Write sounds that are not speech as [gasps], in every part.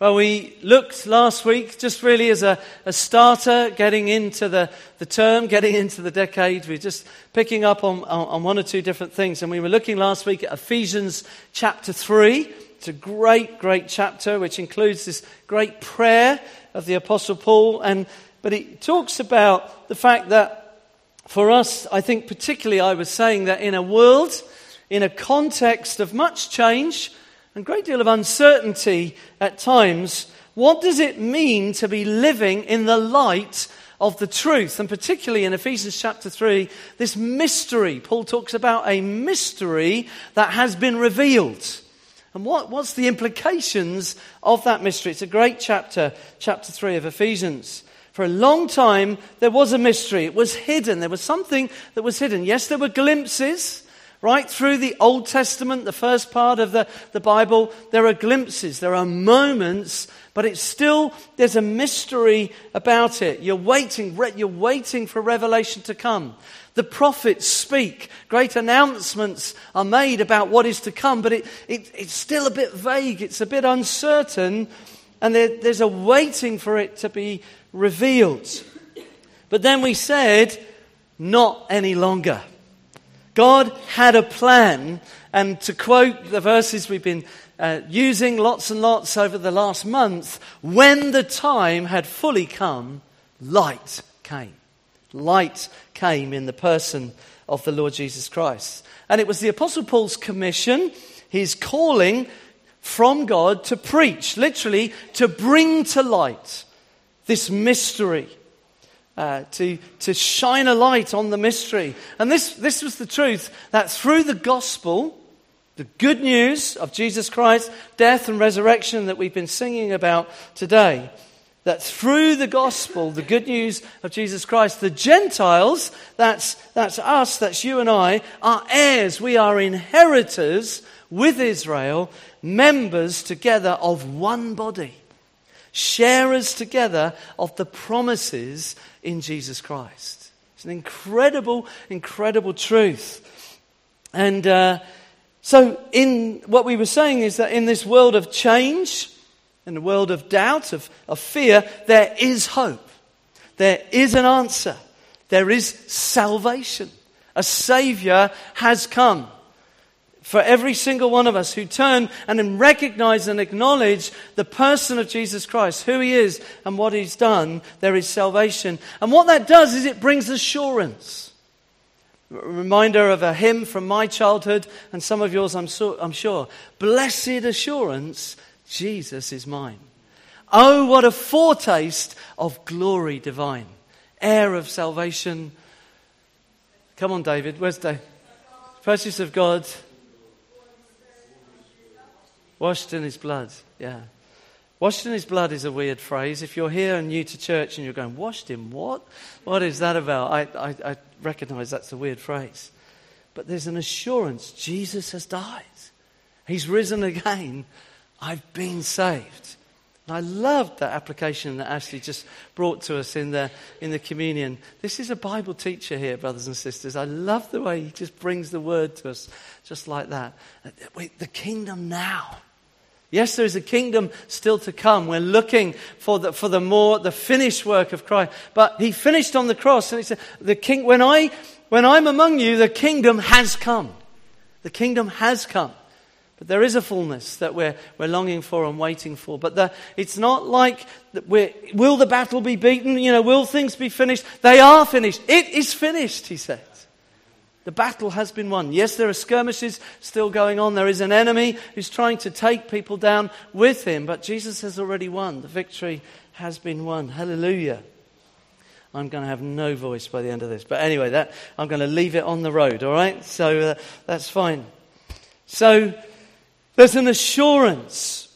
Well, we looked last week just really as a, a starter, getting into the, the term, getting into the decade. We're just picking up on, on, on one or two different things. And we were looking last week at Ephesians chapter 3. It's a great, great chapter which includes this great prayer of the Apostle Paul. And, but it talks about the fact that for us, I think particularly I was saying that in a world, in a context of much change, and great deal of uncertainty at times. What does it mean to be living in the light of the truth? And particularly in Ephesians chapter 3, this mystery. Paul talks about a mystery that has been revealed. And what, what's the implications of that mystery? It's a great chapter, chapter 3 of Ephesians. For a long time, there was a mystery. It was hidden. There was something that was hidden. Yes, there were glimpses. Right through the Old Testament, the first part of the, the Bible, there are glimpses, there are moments, but it's still, there's a mystery about it. You're waiting, you're waiting for revelation to come. The prophets speak, great announcements are made about what is to come, but it, it, it's still a bit vague, it's a bit uncertain, and there, there's a waiting for it to be revealed. But then we said, not any longer. God had a plan, and to quote the verses we've been uh, using lots and lots over the last month, when the time had fully come, light came. Light came in the person of the Lord Jesus Christ. And it was the Apostle Paul's commission, his calling from God to preach, literally to bring to light this mystery uh, to, to shine a light on the mystery. And this, this was the truth that through the gospel, the good news of Jesus Christ, death and resurrection that we've been singing about today, that through the gospel, the good news of Jesus Christ, the Gentiles, that's, that's us, that's you and I, are heirs. We are inheritors with Israel, members together of one body sharers together of the promises in Jesus Christ. It's an incredible, incredible truth. And uh, so, in what we were saying is that in this world of change, in the world of doubt, of, of fear, there is hope. There is an answer. There is salvation. A Savior has come for every single one of us who turn and recognize and acknowledge the person of Jesus Christ, who he is and what he's done, there is salvation. And what that does is it brings assurance. A reminder of a hymn from my childhood and some of yours, I'm, so, I'm sure. Blessed assurance, Jesus is mine. Oh, what a foretaste of glory divine, heir of salvation. Come on, David. Where's David? Purchase of God Washed in his blood, yeah. Washed in his blood is a weird phrase. If you're here and new to church and you're going, washed in what? What is that about? I, I, I recognize that's a weird phrase. But there's an assurance Jesus has died, He's risen again. I've been saved. And I loved that application that Ashley just brought to us in the, in the communion. This is a Bible teacher here, brothers and sisters. I love the way he just brings the word to us just like that. The kingdom now. Yes, there is a kingdom still to come. We're looking for the, for the more, the finished work of Christ. But he finished on the cross and he said, the king, when I, when I'm among you, the kingdom has come. The kingdom has come. But there is a fullness that we're, we're longing for and waiting for. But the, it's not like we're, will the battle be beaten? You know, will things be finished? They are finished. It is finished, he said. The battle has been won. Yes, there are skirmishes still going on. There is an enemy who's trying to take people down with him, but Jesus has already won. The victory has been won. Hallelujah. I'm going to have no voice by the end of this. But anyway, that, I'm going to leave it on the road, all right? So uh, that's fine. So there's an assurance.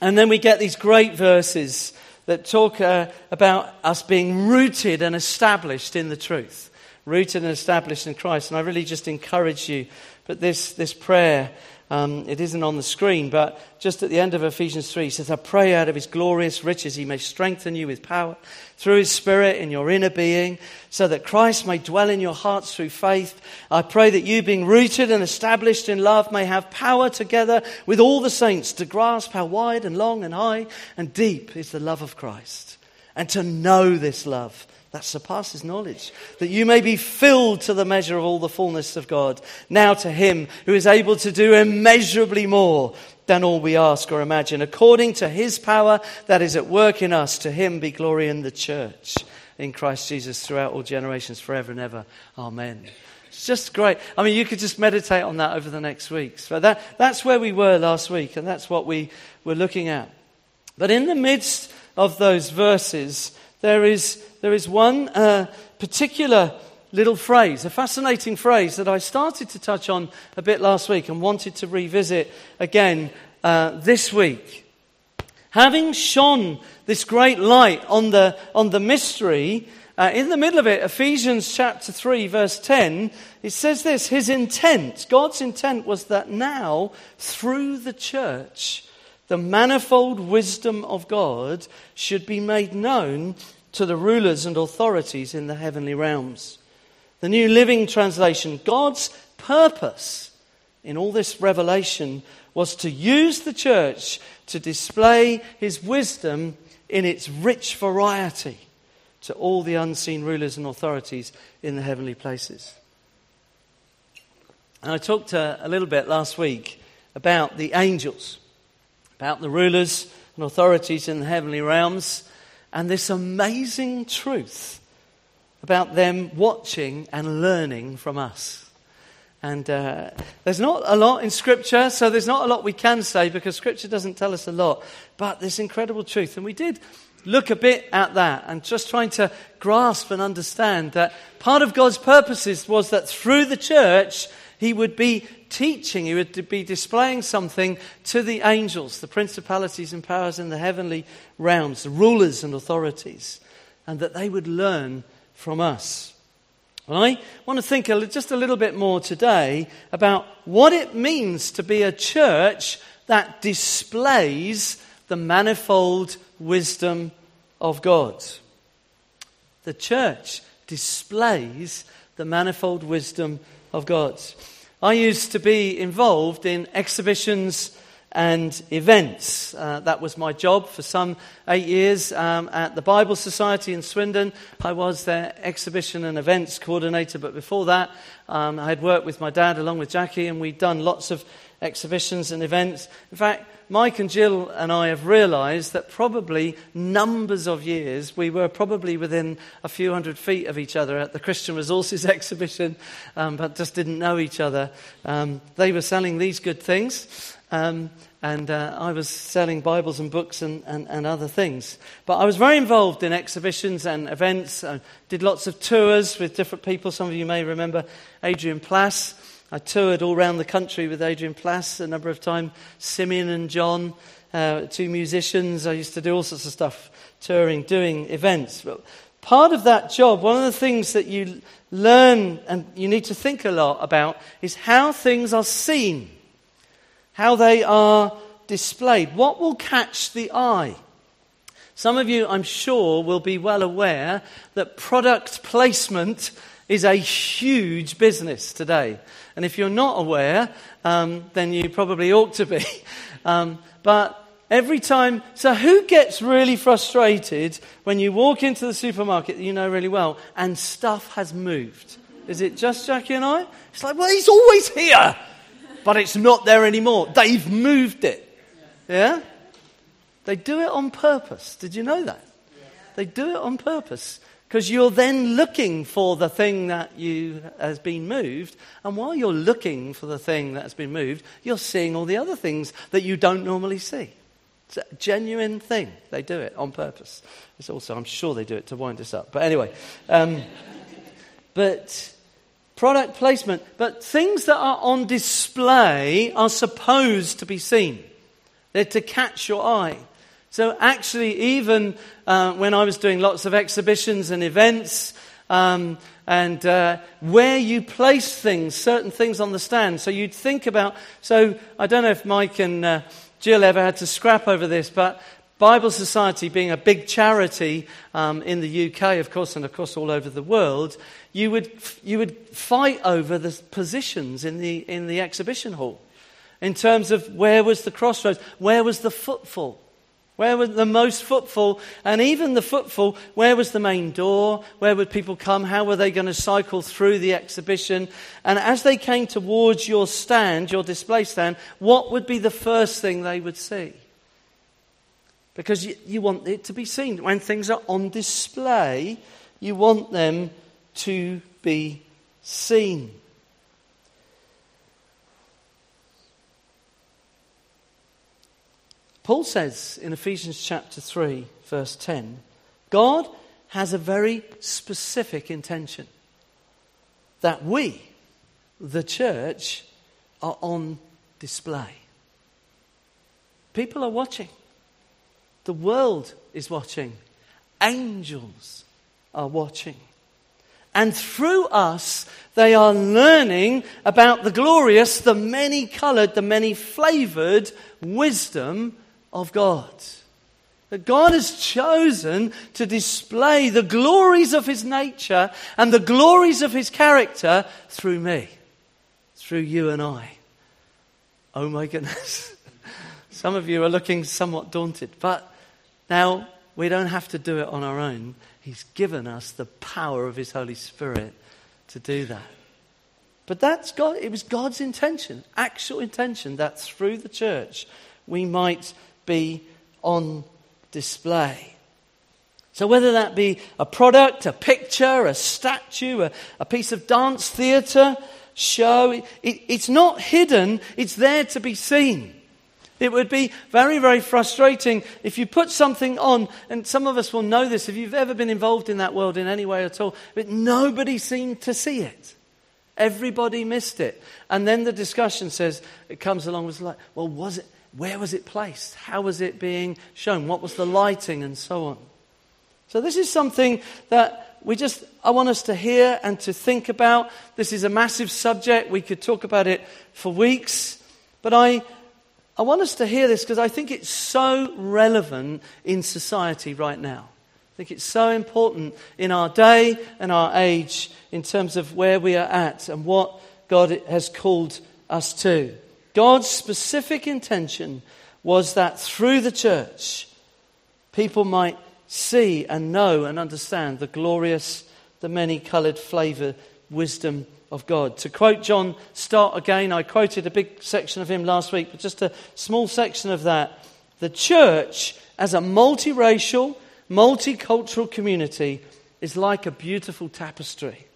And then we get these great verses that talk uh, about us being rooted and established in the truth rooted and established in Christ. And I really just encourage you. But this, this prayer, Um, it isn't on the screen, but just at the end of Ephesians 3, he says, I pray out of his glorious riches he may strengthen you with power through his spirit in your inner being, so that Christ may dwell in your hearts through faith. I pray that you, being rooted and established in love, may have power together with all the saints to grasp how wide and long and high and deep is the love of Christ, and to know this love that surpasses knowledge, that you may be filled to the measure of all the fullness of God. Now to him who is able to do immeasurably more than all we ask or imagine, according to his power that is at work in us, to him be glory in the church in Christ Jesus throughout all generations, forever and ever. Amen. It's just great. I mean, you could just meditate on that over the next weeks. But that, that's where we were last week, and that's what we were looking at. But in the midst of those verses, there is, there is one uh, particular little phrase, a fascinating phrase that I started to touch on a bit last week and wanted to revisit again uh, this week. Having shone this great light on the, on the mystery, uh, in the middle of it, Ephesians chapter 3, verse 10, it says this His intent, God's intent was that now, through the church, the manifold wisdom of God should be made known to the rulers and authorities in the heavenly realms. The New Living Translation God's purpose in all this revelation was to use the church to display his wisdom in its rich variety to all the unseen rulers and authorities in the heavenly places. And I talked a, a little bit last week about the angels, about the rulers and authorities in the heavenly realms, and this amazing truth about them watching and learning from us. And uh, there's not a lot in Scripture, so there's not a lot we can say because Scripture doesn't tell us a lot. But this incredible truth. And we did look a bit at that and just trying to grasp and understand that part of God's purposes was that through the church, He would be teaching, He would be displaying something to the angels, the principalities and powers in the heavenly realms, the rulers and authorities, and that they would learn from us. Well, I want to think just a little bit more today about what it means to be a church that displays the manifold wisdom of God. The church displays the manifold wisdom of God. I used to be involved in exhibitions and events. Uh, that was my job for some eight years um, at the Bible Society in Swindon. I was their exhibition and events coordinator, but before that, um, I had worked with my dad along with Jackie, and we'd done lots of exhibitions and events. In fact, Mike and Jill and I have realized that probably numbers of years we were probably within a few hundred feet of each other at the Christian Resources [laughs] exhibition, um, but just didn't know each other. Um, they were selling these good things. Um, and uh, I was selling Bibles and books and, and, and, other things. But I was very involved in exhibitions and events. I did lots of tours with different people. Some of you may remember Adrian Plass. I toured all around the country with Adrian Plass a number of times. Simeon and John, uh, two musicians. I used to do all sorts of stuff, touring, doing events. But part of that job, one of the things that you learn and you need to think a lot about is how things are seen how they are displayed. What will catch the eye? Some of you, I'm sure, will be well aware that product placement is a huge business today. And if you're not aware, um, then you probably ought to be. [laughs] Um, but every time, so who gets really frustrated when you walk into the supermarket that you know really well and stuff has moved? Is it just Jackie and I? It's like, well, he's always here but it's not there anymore. They've moved it. Yeah? They do it on purpose. Did you know that? They do it on purpose because you're then looking for the thing that you has been moved and while you're looking for the thing that has been moved you're seeing all the other things that you don't normally see it's a genuine thing they do it on purpose it's also i'm sure they do it to wind us up but anyway um, [laughs] but product placement, but things that are on display are supposed to be seen. They're to catch your eye. So, actually, even uh, when I was doing lots of exhibitions and events, um, and uh, where you place things, certain things on the stand. So you'd think about, so I don't know if Mike and uh, Jill ever had to scrap over this, but Bible Society being a big charity um, in the UK, of course, and of course all over the world, you would, you would fight over the positions in the, in the exhibition hall in terms of where was the crossroads, where was the footfall. Where was the most footfall? And even the footfall, where was the main door? Where would people come? How were they going to cycle through the exhibition? And as they came towards your stand, your display stand, what would be the first thing they would see? Because you, you want it to be seen. When things are on display, you want them to be seen. Paul says in Ephesians chapter 3, verse 10, God has a very specific intention that we, the church, are on display. People are watching. The world is watching. Angels are watching. And through us, they are learning about the glorious, the many colored, the many flavored wisdom of God. That God has chosen to display the glories of his nature and the glories of his character through me, through you and I. Oh my goodness. [laughs] Some of you are looking somewhat daunted, but now we don't have to do it on our own. He's given us the power of his Holy Spirit to do that. But that's God, it was God's intention, actual intention, that through the church we might be on display. So, whether that be a product, a picture, a statue, a, a piece of dance theatre, show, it, it, it's not hidden, it's there to be seen. It would be very, very frustrating if you put something on, and some of us will know this if you've ever been involved in that world in any way at all, but nobody seemed to see it. Everybody missed it. And then the discussion says, it comes along with like, well, was it, where was it placed? How was it being shown? What was the lighting and so on? So this is something that we just, I want us to hear and to think about. This is a massive subject. We could talk about it for weeks. But I, I want us to hear this because I think it's so relevant in society right now. I think it's so important in our day and our age in terms of where we are at and what God has called us to. God's specific intention was that through the church, people might see and know and understand the glorious, the many colored flavor, wisdom of God. To quote John Stott again, I quoted a big section of him last week, but just a small section of that. The church, as a multiracial, multicultural community, is like a beautiful tapestry.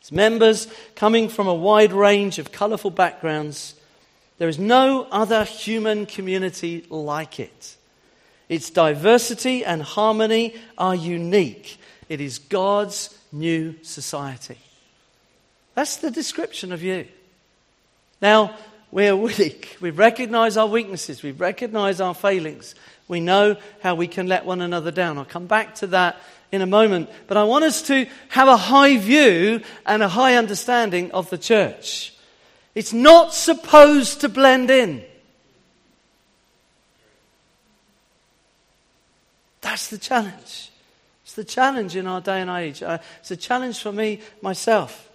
Its members coming from a wide range of colorful backgrounds there is no other human community like it. Its diversity and harmony are unique. It is God's new society. That's the description of you. Now, we're weak. [laughs] We recognize our weaknesses. We recognize our failings. We know how we can let one another down. I'll come back to that in a moment. But I want us to have a high view and a high understanding of the church. It's not supposed to blend in. That's the challenge. It's the challenge in our day and age. Uh, it's a challenge for me myself.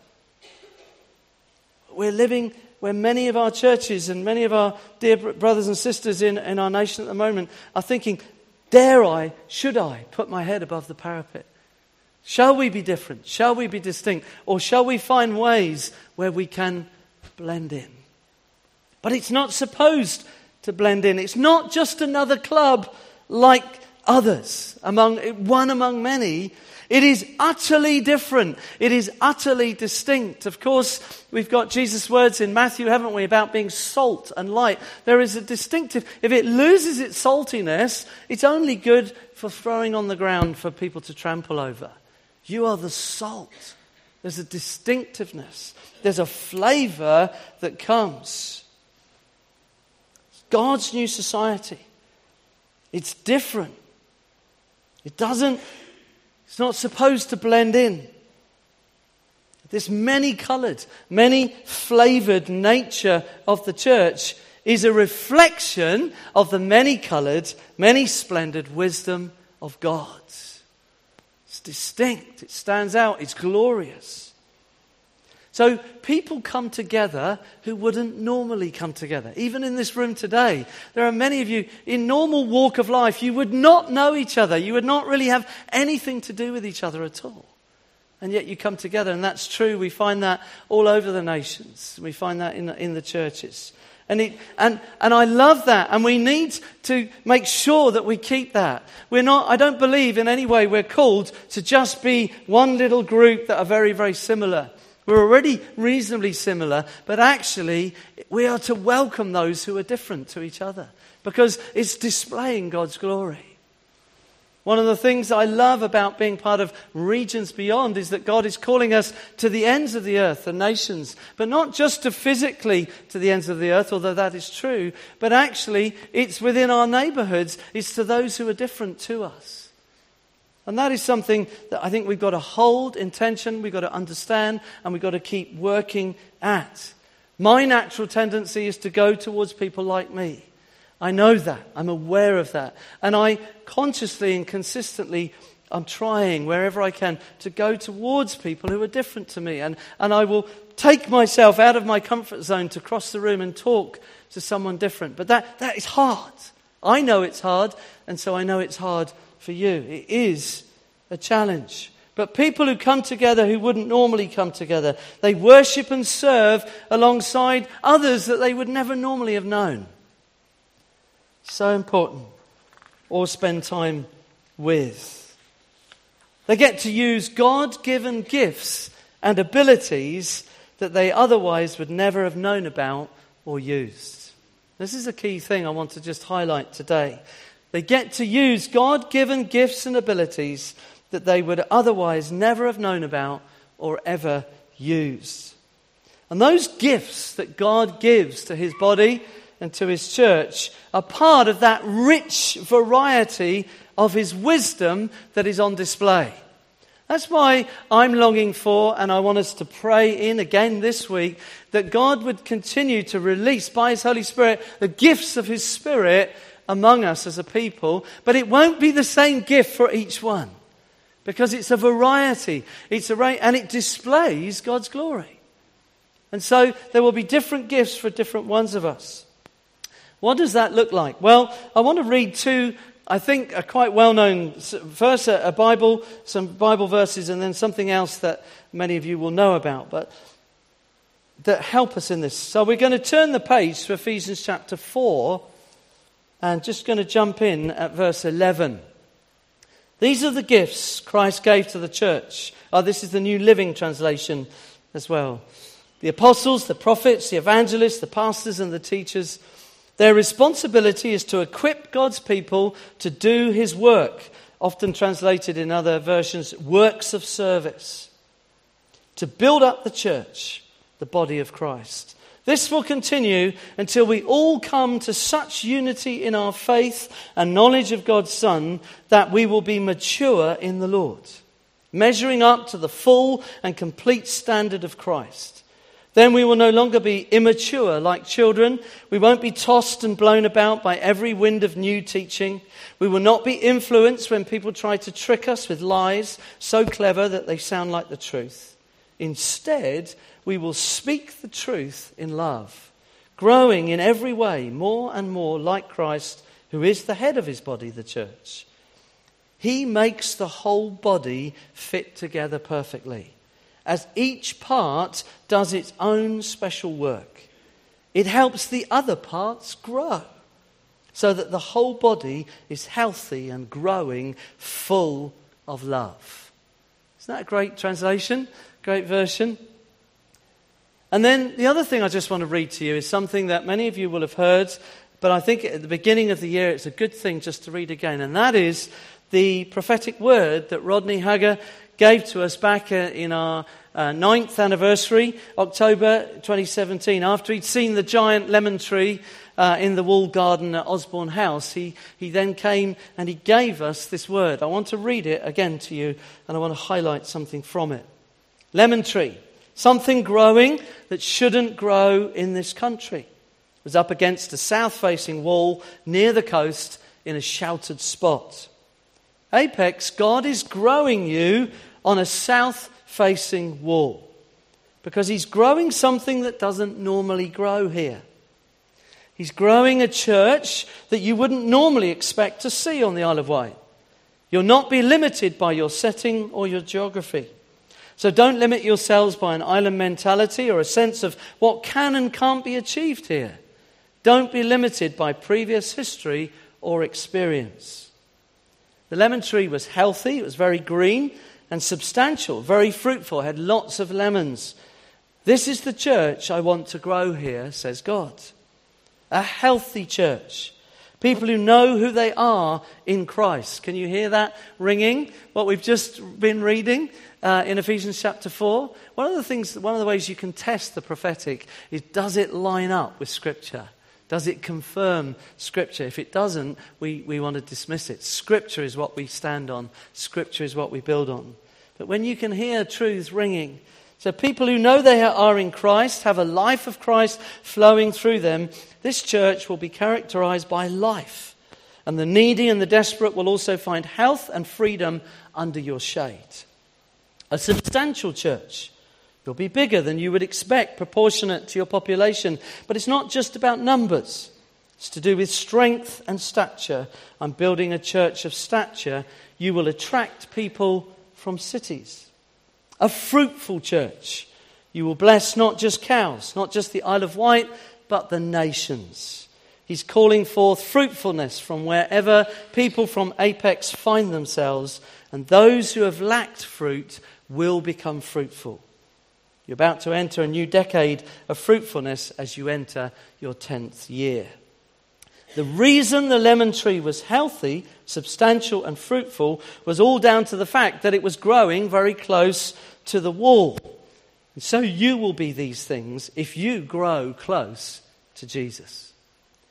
We're living where many of our churches and many of our dear brothers and sisters in, in our nation at the moment are thinking, dare I, should I put my head above the parapet? Shall we be different? Shall we be distinct? Or shall we find ways where we can blend in. But it's not supposed to blend in. It's not just another club like others, among, one among many. It is utterly different. It is utterly distinct. Of course, we've got Jesus' words in Matthew, haven't we, about being salt and light. There is a distinctive, if it loses its saltiness, it's only good for throwing on the ground for people to trample over. You are the salt. There's a distinctiveness there's a flavor that comes. God's new society. It's different. It doesn't, it's not supposed to blend in. this many colored, many flavored nature of the church is a reflection of the many colored, many splendid wisdom of God. Distinct, it stands out, it's glorious. So people come together who wouldn't normally come together. Even in this room today, there are many of you in normal walk of life, you would not know each other. You would not really have anything to do with each other at all. And yet you come together, and that's true. We find that all over the nations. We find that in, in the churches. And, it, and, and I love that. And we need to make sure that we keep that. We're not, I don't believe in any way we're called to just be one little group that are very, very similar. We're already reasonably similar, but actually, we are to welcome those who are different to each other because it's displaying God's glory. One of the things I love about being part of Regions Beyond is that God is calling us to the ends of the earth, the nations, but not just to physically to the ends of the earth, although that is true, but actually it's within our neighborhoods, it's to those who are different to us. And that is something that I think we've got to hold in tension, we've got to understand, and we've got to keep working at. My natural tendency is to go towards people like me. I know that. I'm aware of that. And I consciously and consistently I'm trying wherever I can to go towards people who are different to me. And, and I will take myself out of my comfort zone to cross the room and talk to someone different. But that, that is hard. I know it's hard, and so I know it's hard for you. It is a challenge. But people who come together who wouldn't normally come together, they worship and serve alongside others that they would never normally have known. So important. Or spend time with. They get to use God given gifts and abilities that they otherwise would never have known about or used. This is a key thing I want to just highlight today. They get to use God given gifts and abilities that they would otherwise never have known about or ever used. And those gifts that God gives to his body and to his church are part of that rich variety of his wisdom that is on display. That's why I'm longing for, and I want us to pray in again this week, that God would continue to release by His Holy Spirit the gifts of His Spirit among us as a people, but it won't be the same gift for each one because it's a variety. It's a and it displays God's glory. And so there will be different gifts for different ones of us. What does that look like? Well, I want to read two, I think, a quite well known, first a, a Bible, some Bible verses, and then something else that many of you will know about, but that help us in this. So we're going to turn the page to Ephesians chapter 4 and just going to jump in at verse 11. These are the gifts Christ gave to the church. Oh, this is the New Living Translation as well. The apostles, the prophets, the evangelists, the pastors, and the teachers. Their responsibility is to equip God's people to do his work, often translated in other versions, works of service, to build up the church, the body of Christ. This will continue until we all come to such unity in our faith and knowledge of God's Son that we will be mature in the Lord, measuring up to the full and complete standard of Christ. Then we will no longer be immature like children. We won't be tossed and blown about by every wind of new teaching. We will not be influenced when people try to trick us with lies so clever that they sound like the truth. Instead, we will speak the truth in love, growing in every way more and more like Christ, who is the head of his body, the church. He makes the whole body fit together perfectly, as each part does its own special work. It helps the other parts grow so that the whole body is healthy and growing full of love. Isn't that a great translation? Great version? And then the other thing I just want to read to you is something that many of you will have heard, but I think at the beginning of the year it's a good thing just to read again. And that is the prophetic word that Rodney Hugger gave to us back uh, in our uh, ninth anniversary, October 2017, after he'd seen the giant lemon tree uh, in the wall garden at Osborne House, he, he then came and he gave us this word. I want to read it again to you, and I want to highlight something from it. Lemon tree Something growing that shouldn't grow in this country. It was up against a south facing wall near the coast in a sheltered spot. Apex, God is growing you on a south facing wall because He's growing something that doesn't normally grow here. He's growing a church that you wouldn't normally expect to see on the Isle of Wight. You'll not be limited by your setting or your geography. So don't limit yourselves by an island mentality or a sense of what can and can't be achieved here. Don't be limited by previous history or experience. The lemon tree was healthy, it was very green and substantial, very fruitful, had lots of lemons. This is the church I want to grow here, says God. A healthy church People who know who they are in Christ. Can you hear that ringing? What we've just been reading uh, in Ephesians chapter 4. One of the things, one of the ways you can test the prophetic is does it line up with Scripture? Does it confirm Scripture? If it doesn't, we, we want to dismiss it. Scripture is what we stand on, Scripture is what we build on. But when you can hear truths ringing, so, people who know they are in Christ, have a life of Christ flowing through them, this church will be characterized by life. And the needy and the desperate will also find health and freedom under your shade. A substantial church. You'll be bigger than you would expect, proportionate to your population. But it's not just about numbers, it's to do with strength and stature. I'm building a church of stature. You will attract people from cities a fruitful church. You will bless not just Cowes, not just the Isle of Wight, but the nations. He's calling forth fruitfulness from wherever people from Apex find themselves, and those who have lacked fruit will become fruitful. You're about to enter a new decade of fruitfulness as you enter your 10th year. The reason the lemon tree was healthy, substantial, and fruitful was all down to the fact that it was growing very close to the wall. And so you will be these things if you grow close to Jesus.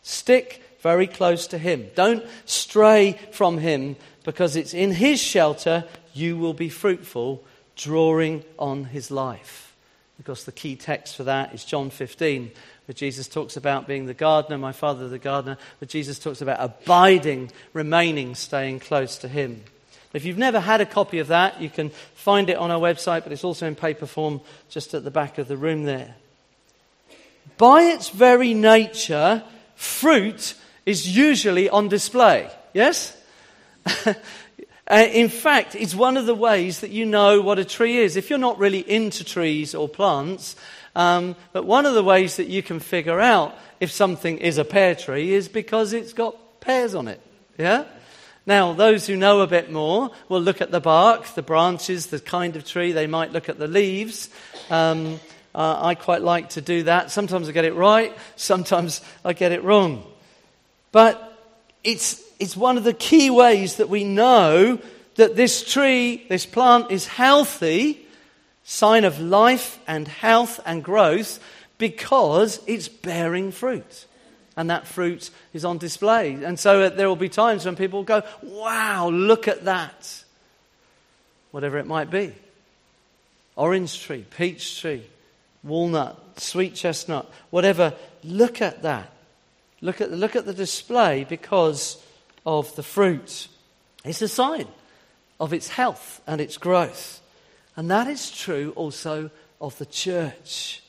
Stick very close to Him. Don't stray from Him because it's in His shelter you will be fruitful, drawing on His life. Because the key text for that is John 15 where Jesus talks about being the gardener, my father the gardener, where Jesus talks about abiding, remaining, staying close to him. If you've never had a copy of that, you can find it on our website, but it's also in paper form just at the back of the room there. By its very nature, fruit is usually on display. Yes? [laughs] Uh, in fact, it's one of the ways that you know what a tree is. If you're not really into trees or plants, um, but one of the ways that you can figure out if something is a pear tree is because it's got pears on it. Yeah? Now, those who know a bit more will look at the bark, the branches, the kind of tree. They might look at the leaves. Um, uh, I quite like to do that. Sometimes I get it right, sometimes I get it wrong. But it's, it's one of the key ways that we know that this tree, this plant is healthy sign of life and health and growth because it's bearing fruit. And that fruit is on display. And so uh, there will be times when people go, wow, look at that. Whatever it might be orange tree, peach tree, walnut, sweet chestnut, whatever. Look at that. Look at, look at the display because of the fruit. It's a sign of its health and its growth. And that is true also of the church.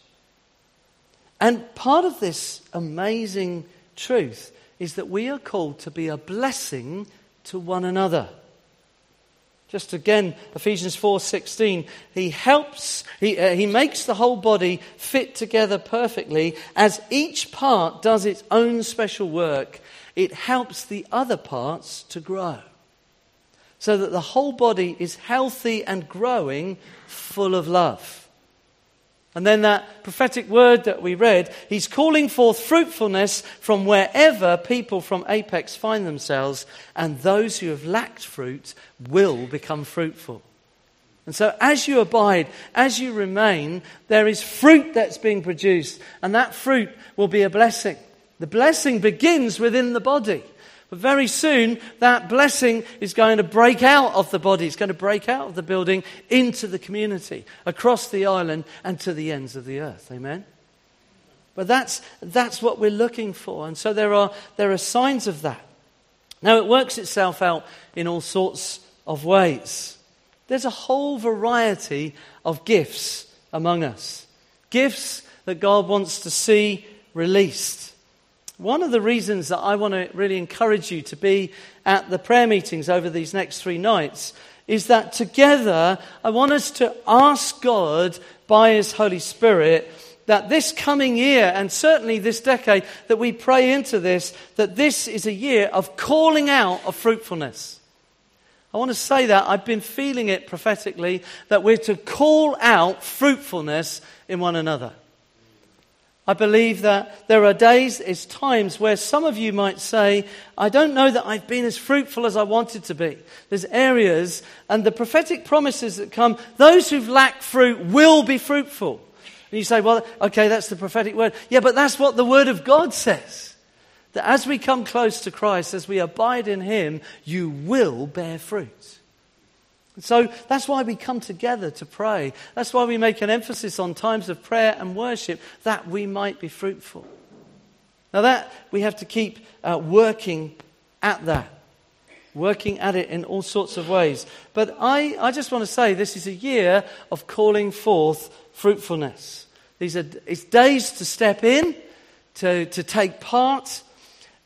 And part of this amazing truth is that we are called to be a blessing to one another. Just again, Ephesians 4:16, he helps, he, uh, he makes the whole body fit together perfectly as each part does its own special work. It helps the other parts to grow so that the whole body is healthy and growing, full of love. And then that prophetic word that we read, he's calling forth fruitfulness from wherever people from Apex find themselves, and those who have lacked fruit will become fruitful. And so, as you abide, as you remain, there is fruit that's being produced, and that fruit will be a blessing. The blessing begins within the body. But very soon, that blessing is going to break out of the body. It's going to break out of the building into the community, across the island, and to the ends of the earth. Amen? But that's, that's what we're looking for. And so there are, there are signs of that. Now, it works itself out in all sorts of ways. There's a whole variety of gifts among us. Gifts that God wants to see released. One of the reasons that I want to really encourage you to be at the prayer meetings over these next three nights is that together I want us to ask God by His Holy Spirit that this coming year, and certainly this decade, that we pray into this, that this is a year of calling out of fruitfulness. I want to say that I've been feeling it prophetically that we're to call out fruitfulness in one another. I believe that there are days, there's times where some of you might say, I don't know that I've been as fruitful as I wanted to be. There's areas, and the prophetic promises that come, those who've lacked fruit will be fruitful. And you say, well, okay, that's the prophetic word. Yeah, but that's what the word of God says. That as we come close to Christ, as we abide in Him, you will bear fruit. So that's why we come together to pray. That's why we make an emphasis on times of prayer and worship, that we might be fruitful. Now, that we have to keep uh, working at that, working at it in all sorts of ways. But I, I just want to say this is a year of calling forth fruitfulness. These are it's days to step in, to, to take part,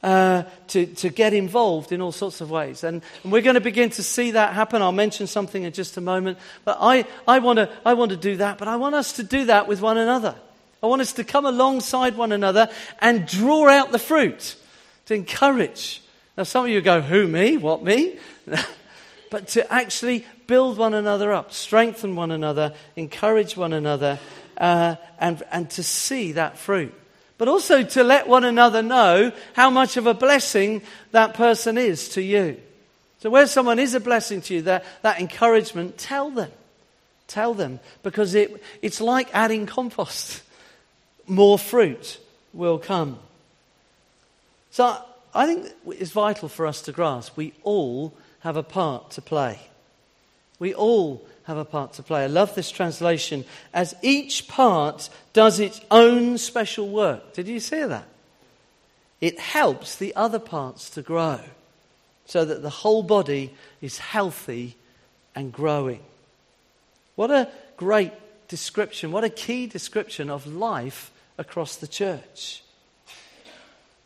uh, to, to get involved in all sorts of ways. And, and, we're going to begin to see that happen. I'll mention something in just a moment. But I, I, want to, I want to do that, but I want us to do that with one another. I want us to come alongside one another and draw out the fruit, to encourage. Now, some of you go, Who, me? What, me? [laughs] but to actually build one another up, strengthen one another, encourage one another, uh, and, and to see that fruit. But also to let one another know how much of a blessing that person is to you. So, where someone is a blessing to you, that, that encouragement, tell them. Tell them. Because it, it's like adding compost. More fruit will come. So, I think it's vital for us to grasp we all have a part to play. We all have a part to play. I love this translation as each part does its own special work. Did you see that? It helps the other parts to grow so that the whole body is healthy and growing. What a great description, what a key description of life across the church.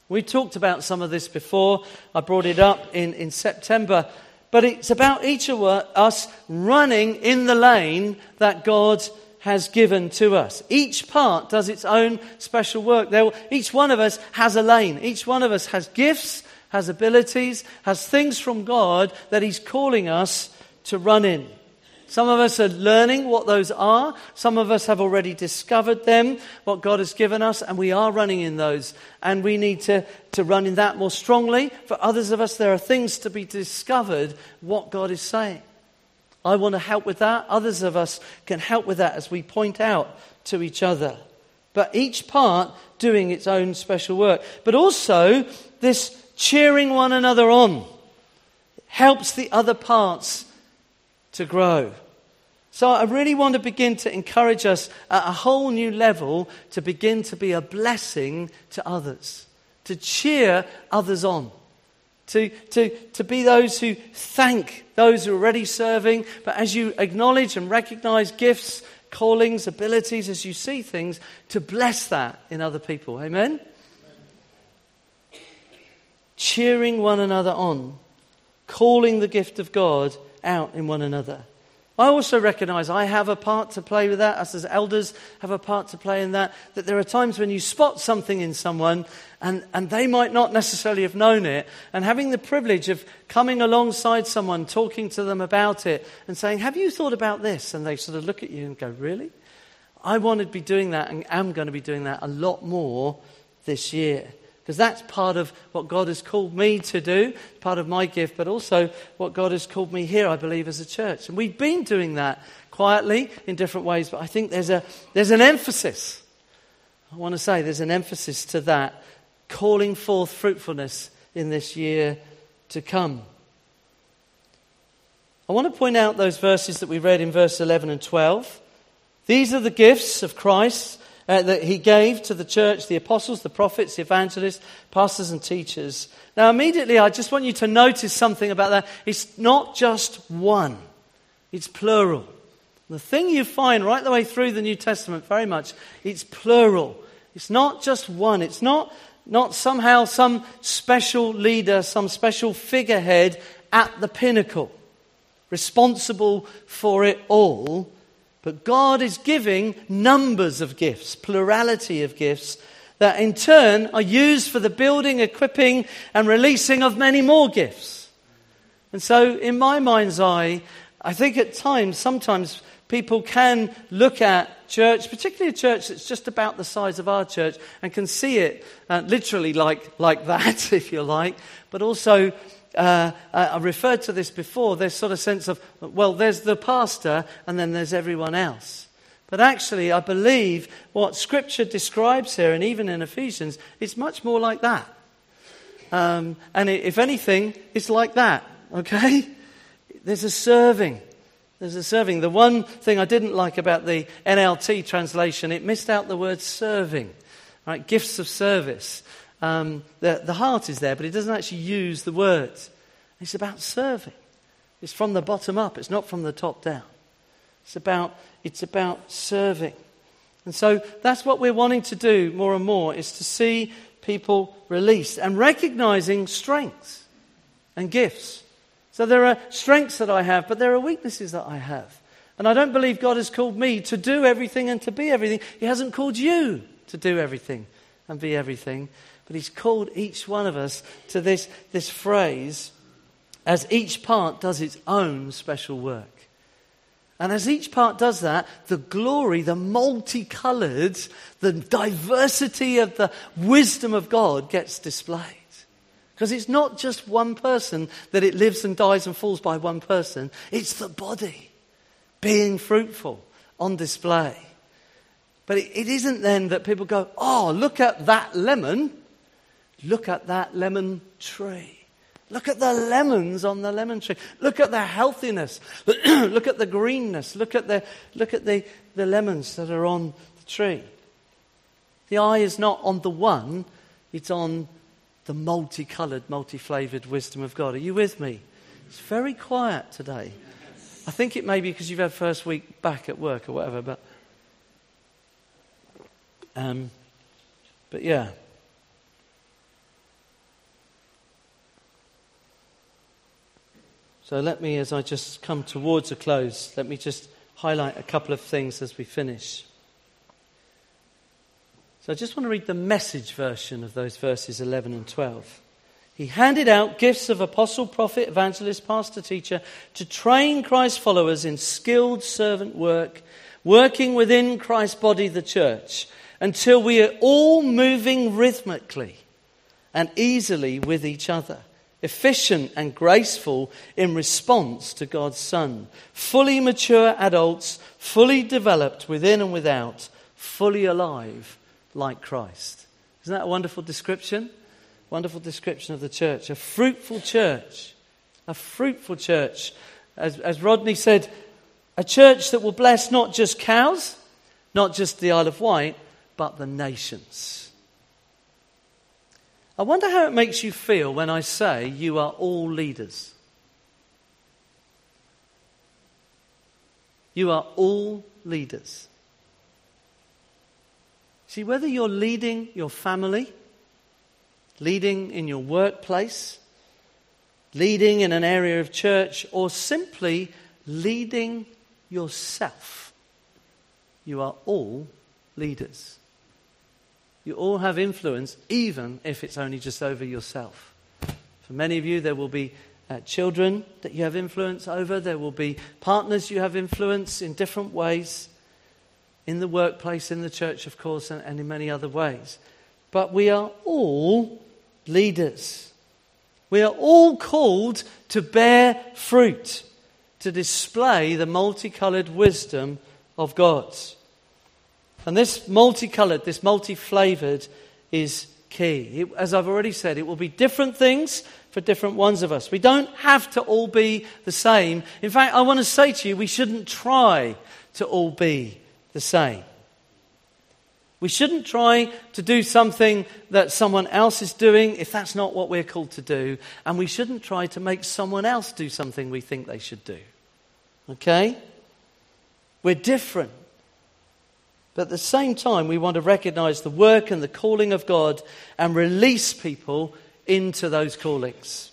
We talked about some of this before. I brought it up in, in September but it's about each of us running in the lane that God has given to us. Each part does its own special work. There, each one of us has a lane. Each one of us has gifts, has abilities, has things from God that He's calling us to run in. Some of us are learning what those are. Some of us have already discovered them, what God has given us, and we are running in those. And we need to, to run in that more strongly. For others of us, there are things to be discovered what God is saying. I want to help with that. Others of us can help with that as we point out to each other. But each part doing its own special work. But also, this cheering one another on helps the other parts to grow. So I really want to begin to encourage us at a whole new level to begin to be a blessing to others, to cheer others on, to, to, to be those who thank those who are already serving, but as you acknowledge and recognize gifts, callings, abilities, as you see things, to bless that in other people. Amen? Amen. Cheering one another on, calling the gift of God out in one another. I also recognize I have a part to play with that, us as elders have a part to play in that, that there are times when you spot something in someone and, and they might not necessarily have known it, and having the privilege of coming alongside someone, talking to them about it, and saying, Have you thought about this? And they sort of look at you and go, Really? I want to be doing that and am going to be doing that a lot more this year. Because that's part of what God has called me to do, part of my gift, but also what God has called me here, I believe, as a church. And we've been doing that quietly in different ways, but I think there's, a, there's an emphasis. I want to say there's an emphasis to that, calling forth fruitfulness in this year to come. I want to point out those verses that we read in verse 11 and 12. These are the gifts of Christ uh, that he gave to the church the apostles, the prophets, the evangelists, pastors, and teachers. Now, immediately, I just want you to notice something about that. It's not just one, it's plural. The thing you find right the way through the New Testament very much, it's plural. It's not just one. It's not, not somehow some special leader, some special figurehead at the pinnacle responsible for it all. But God is giving numbers of gifts, plurality of gifts, that in turn are used for the building, equipping, and releasing of many more gifts. And so, in my mind's eye, I think at times, sometimes people can look at church, particularly a church that's just about the size of our church, and can see it uh, literally like, like that, [laughs] if you like, but also uh, uh, I referred to this before, this sort of sense of, well, there's the pastor and then there's everyone else. But actually, I believe what Scripture describes here, and even in Ephesians, it's much more like that. Um, and if anything, it's like that, [laughs] okay? There's a serving. There's a serving. The one thing I didn't like about the NLT translation, it missed out the word serving, right? Gifts of service. Um, the, the heart is there, but it doesn't actually use the words. It's about serving. It's from the bottom up, it's not from the top down. It's about, it's about serving. And so that's what we're wanting to do more and more is to see people released and recognizing strengths and gifts. So there are strengths that I have, but there are weaknesses that I have. And I don't believe God has called me to do everything and to be everything. He hasn't called you to do everything and be everything. But he's called each one of us to this, this phrase as each part does its own special work. And as each part does that, the glory, the multicolored, the diversity of the wisdom of God gets displayed. Because it's not just one person that it lives and dies and falls by one person, it's the body being fruitful on display. But it, it isn't then that people go, oh, look at that lemon. Look at that lemon tree. Look at the lemons on the lemon tree. Look at the healthiness. [clears throat] look at the greenness. Look at, the, look at the, the lemons that are on the tree. The eye is not on the one, it's on the multicolored, multi flavored wisdom of God. Are you with me? It's very quiet today. I think it may be because you've had first week back at work or whatever, but um, but yeah. So let me, as I just come towards a close, let me just highlight a couple of things as we finish. So I just want to read the message version of those verses 11 and 12. He handed out gifts of apostle, prophet, evangelist, pastor, teacher to train Christ's followers in skilled servant work, working within Christ's body, the church, until we are all moving rhythmically and easily with each other efficient and graceful in response to God's Son. Fully mature adults, fully developed within and without, fully alive like Christ. Isn't that a wonderful description? Wonderful description of the church. A fruitful church. A fruitful church. As, as Rodney said, a church that will bless not just Cowes, not just the Isle of Wight, but the nations. I wonder how it makes you feel when I say you are all leaders. You are all leaders. See, whether you're leading your family, leading in your workplace, leading in an area of church, or simply leading yourself, you are all leaders. You all have influence, even if it's only just over yourself. For many of you, there will be uh, children that you have influence over, there will be partners you have influence in different ways, in the workplace, in the church, of course, and, and in many other ways. But we are all leaders. We are all called to bear fruit, to display the multicolored wisdom of God. And this multicolored, this multi flavored is key. It, as I've already said, it will be different things for different ones of us. We don't have to all be the same. In fact, I want to say to you, we shouldn't try to all be the same. We shouldn't try to do something that someone else is doing if that's not what we're called to do. And we shouldn't try to make someone else do something we think they should do. Okay? We're different. But at the same time, we want to recognize the work and the calling of God and release people into those callings.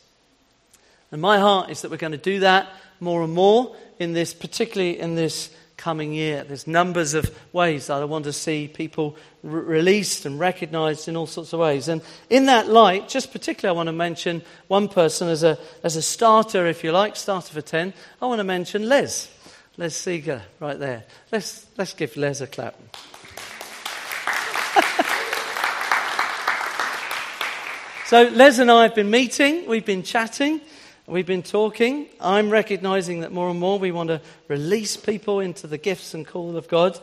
And my heart is that we're going to do that more and more in this, particularly in this coming year. There's numbers of ways that I want to see people re- released and recognized in all sorts of ways. And in that light, just particularly, I want to mention one person as a, as a starter, if you like, starter for 10. I want to mention Les. Les Seeger, right there. Let's, let's give Les a clap. [laughs] so, Les and I have been meeting, we've been chatting. We've been talking. I'm recognizing that more and more we want to release people into the gifts and call of God.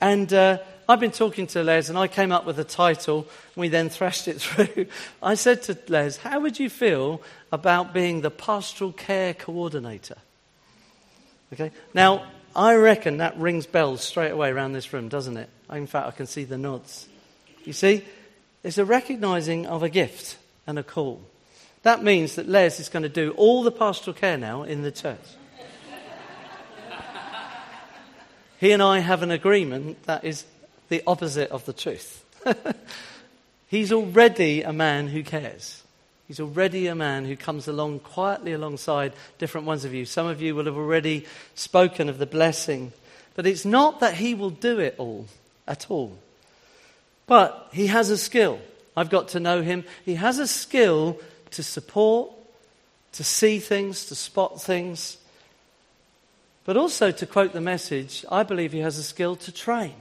And uh, I've been talking to Les, and I came up with a title. We then thrashed it [laughs] through. I said to Les, How would you feel about being the pastoral care coordinator? Okay. Now, I reckon that rings bells straight away around this room, doesn't it? In fact, I can see the nods. You see, it's a recognizing of a gift and a call. That means that Les is going to do all the pastoral care now in the church. [laughs] he and I have an agreement that is the opposite of the truth. [laughs] He's already a man who cares. He's already a man who comes along quietly alongside different ones of you. Some of you will have already spoken of the blessing. But it's not that he will do it all at all. But he has a skill. I've got to know him. He has a skill to support, to see things, to spot things. But also, to quote the message, I believe he has a skill to train.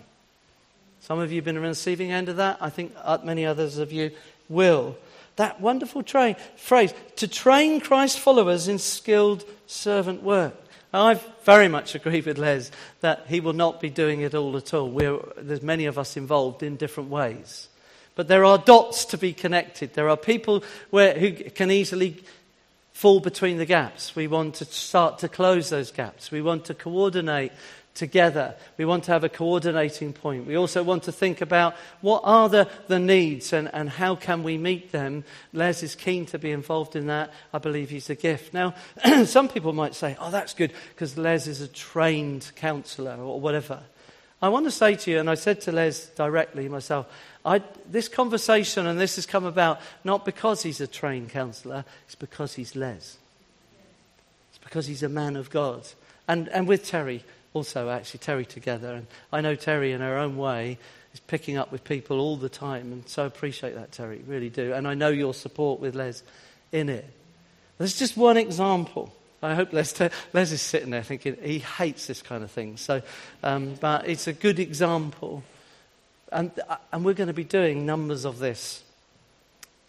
Some of you have been on the receiving end of that. I think uh, many others of you will. That wonderful train, phrase, to train Christ followers in skilled servant work. I very much agree with Les that he will not be doing it all at all. We're, there's many of us involved in different ways. But there are dots to be connected. There are people where, who can easily fall between the gaps. We want to start to close those gaps. We want to coordinate together. We want to have a coordinating point. We also want to think about what are the, the needs and, and how can we meet them. Les is keen to be involved in that. I believe he's a gift. Now, [clears throat] some people might say, oh, that's good because Les is a trained counsellor or whatever. I want to say to you, and I said to Les directly myself, I, this conversation and this has come about not because he's a trained counsellor, it's because he's Les. It's because he's a man of God. And, and with Terry, also, actually, Terry together. And I know Terry, in her own way, is picking up with people all the time. And so I appreciate that, Terry, really do. And I know your support with Les in it. There's just one example. I hope Les, Les is sitting there thinking he hates this kind of thing. So, um, but it's a good example. And, uh, and we're going to be doing numbers of this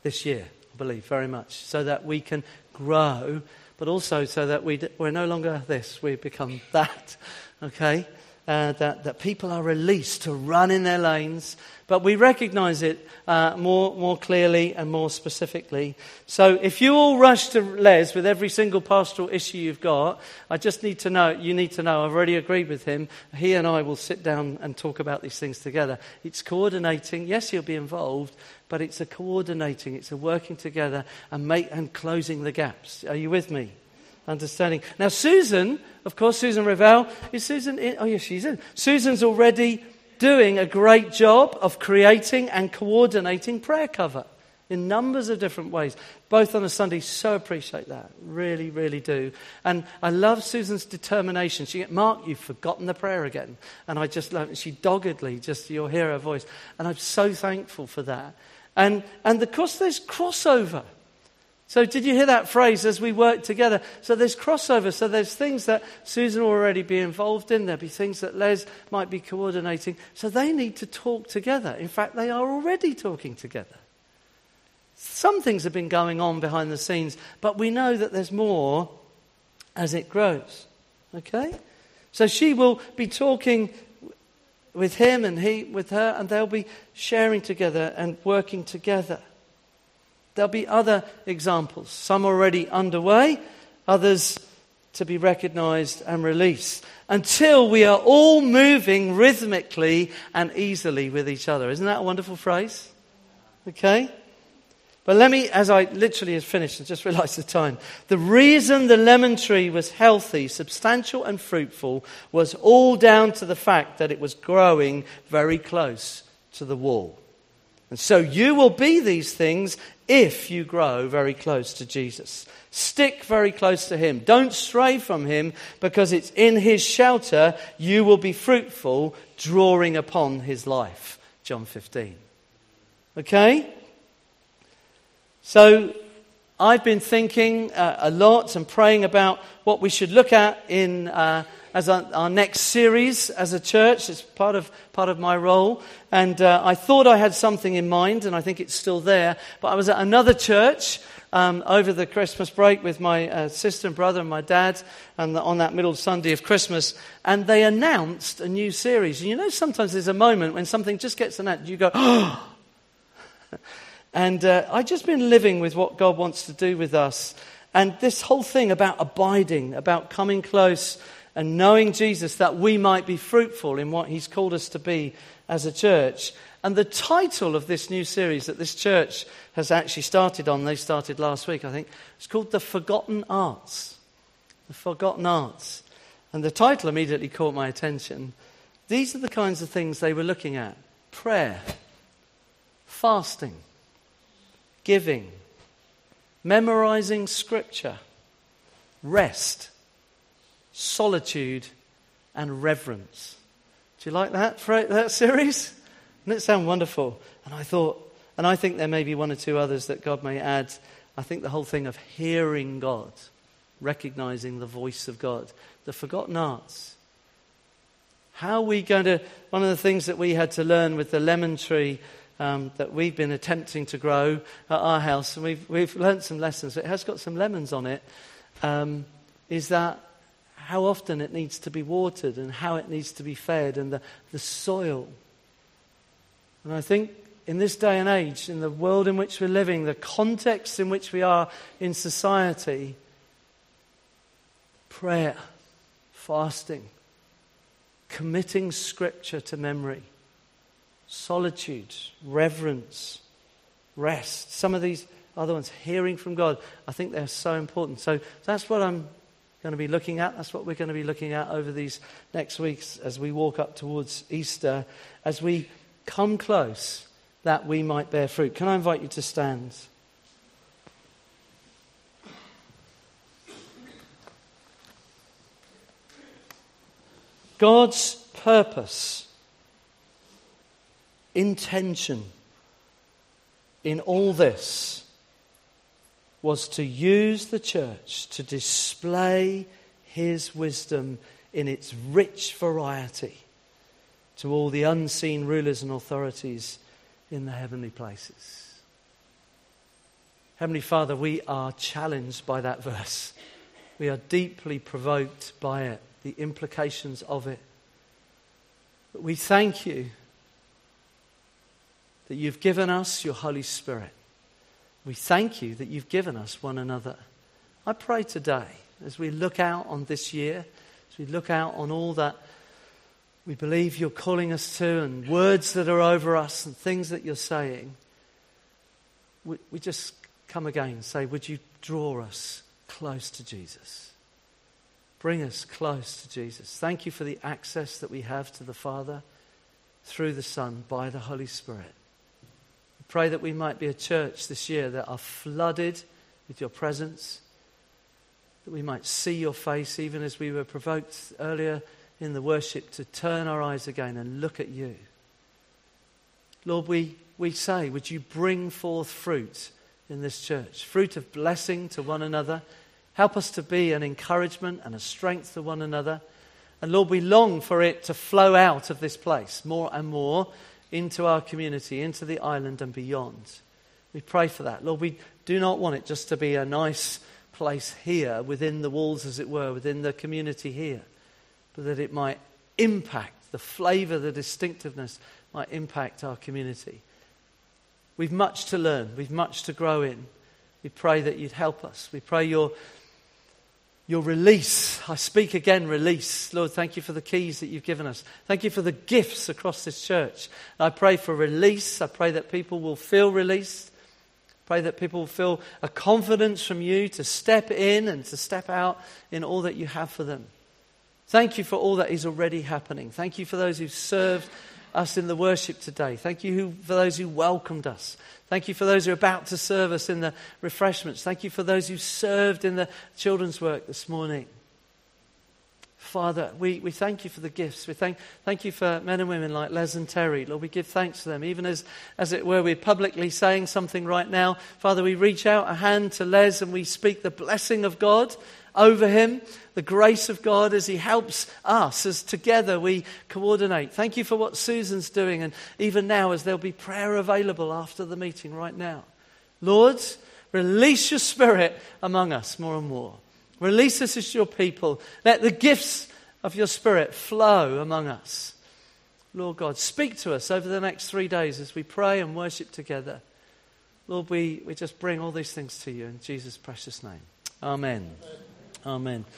this year, I believe, very much, so that we can grow, but also so that we, we're no longer this, we become that, okay? uh, that, that people are released to run in their lanes, but we recognize it uh, more, more clearly and more specifically. So if you all rush to Les with every single pastoral issue you've got, I just need to know, you need to know, I've already agreed with him. He and I will sit down and talk about these things together. It's coordinating. Yes, you'll be involved, but it's a coordinating, it's a working together and, make, and closing the gaps. Are you with me? Understanding. Now, Susan, of course, Susan Revell, is Susan in? Oh, yes, she's in. Susan's already doing a great job of creating and coordinating prayer cover in numbers of different ways, both on a Sunday. So appreciate that. Really, really do. And I love Susan's determination. She, Mark, you've forgotten the prayer again. And I just love it. She doggedly, just you'll hear her voice. And I'm so thankful for that. And, and of course, there's crossover. So, did you hear that phrase as we work together? So, there's crossover. So, there's things that Susan will already be involved in. There'll be things that Les might be coordinating. So, they need to talk together. In fact, they are already talking together. Some things have been going on behind the scenes, but we know that there's more as it grows. Okay? So, she will be talking with him and he with her, and they'll be sharing together and working together. There'll be other examples, some already underway, others to be recognized and released, until we are all moving rhythmically and easily with each other. Isn't that a wonderful phrase? Okay? But let me, as I literally have finished, and just realized the time. The reason the lemon tree was healthy, substantial, and fruitful was all down to the fact that it was growing very close to the wall. And so you will be these things if you grow very close to Jesus. Stick very close to Him. Don't stray from Him because it's in His shelter you will be fruitful, drawing upon His life. John 15. Okay? So I've been thinking uh, a lot and praying about what we should look at in. Uh, as our, our, next series as a church. It's part of, part of my role. And uh, I thought I had something in mind, and I think it's still there. But I was at another church um, over the Christmas break with my uh, sister and brother and my dad and the, on that middle Sunday of Christmas, and they announced a new series. And you know, sometimes there's a moment when something just gets announced, you go, oh! [gasps] [gasps] [laughs] and uh, I've just been living with what God wants to do with us. And this whole thing about abiding, about coming close and knowing Jesus that we might be fruitful in what He's called us to be as a church. And the title of this new series that this church has actually started on, they started last week, I think, it's called The Forgotten Arts. The Forgotten Arts. And the title immediately caught my attention. These are the kinds of things they were looking at prayer, fasting, giving, memorizing scripture, rest, solitude, and reverence. Do you like that, that series? Doesn't it sound wonderful? And I thought, and I think there may be one or two others that God may add. I think the whole thing of hearing God, recognizing the voice of God, the forgotten arts. How are we going to, one of the things that we had to learn with the lemon tree um, that we've been attempting to grow at our house, and we've, we've learned some lessons, it has got some lemons on it, um, is that how often it needs to be watered and how it needs to be fed and the, the soil. And I think in this day and age, in the world in which we're living, the context in which we are in society, prayer, fasting, committing scripture to memory, solitude, reverence, rest, some of these other ones, hearing from God, I think they're so important. So that's what I'm going to be looking at. That's what we're going to be looking at over these next weeks as we walk up towards Easter, as we come close that we might bear fruit. Can I invite you to stand? God's purpose, intention in all this was to use the church to display his wisdom in its rich variety to all the unseen rulers and authorities in the heavenly places. Heavenly Father, we are challenged by that verse. We are deeply provoked by it, the implications of it. But we thank you that you've given us your Holy Spirit we thank you that you've given us one another. I pray today, as we look out on this year, as we look out on all that we believe you're calling us to, and words that are over us, and things that you're saying, we, we just come again and say, Would you draw us close to Jesus? Bring us close to Jesus. Thank you for the access that we have to the Father through the Son by the Holy Spirit. Pray that we might be a church this year that are flooded with your presence, that we might see your face, even as we were provoked earlier in the worship to turn our eyes again and look at you. Lord, we, we say, would you bring forth fruit in this church? Fruit of blessing to one another. Help us to be an encouragement and a strength to one another. And Lord, we long for it to flow out of this place more and more into our community, into the island and beyond. We pray for that. Lord, we do not want it just to be a nice place here, within the walls, as it were, within the community here, but that it might impact the flavour, the distinctiveness might impact our community. We've much to learn, we've much to grow in. We pray that you'd help us. We pray your, your release. I speak again, release. Lord, thank you for the keys that you've given us. Thank you for the gifts across this church. I pray for release. I pray that people will feel released. Pray that people will feel a confidence from you to step in and to step out in all that you have for them. Thank you for all that is already happening. Thank you for those who've served us in the worship today. Thank you for those who welcomed us. Thank you for those who are about to serve us in the refreshments. Thank you for those who served in the children's work this morning. Father, we, we thank you for the gifts. We thank, thank you for men and women like Les and Terry. Lord, we give thanks to them. Even as, as it were, we're publicly saying something right now. Father, we reach out a hand to Les and we speak the blessing of God over him, the grace of God as he helps us, as together we coordinate. Thank you for what Susan's doing, and even now as there'll be prayer available after the meeting right now. Lord, release your spirit among us more and more. Release us as your people. Let the gifts of your Spirit flow among us. Lord God, speak to us over the next three days as we pray and worship together. Lord, we, we just bring all these things to you in Jesus' precious name. Amen. Amen. Amen.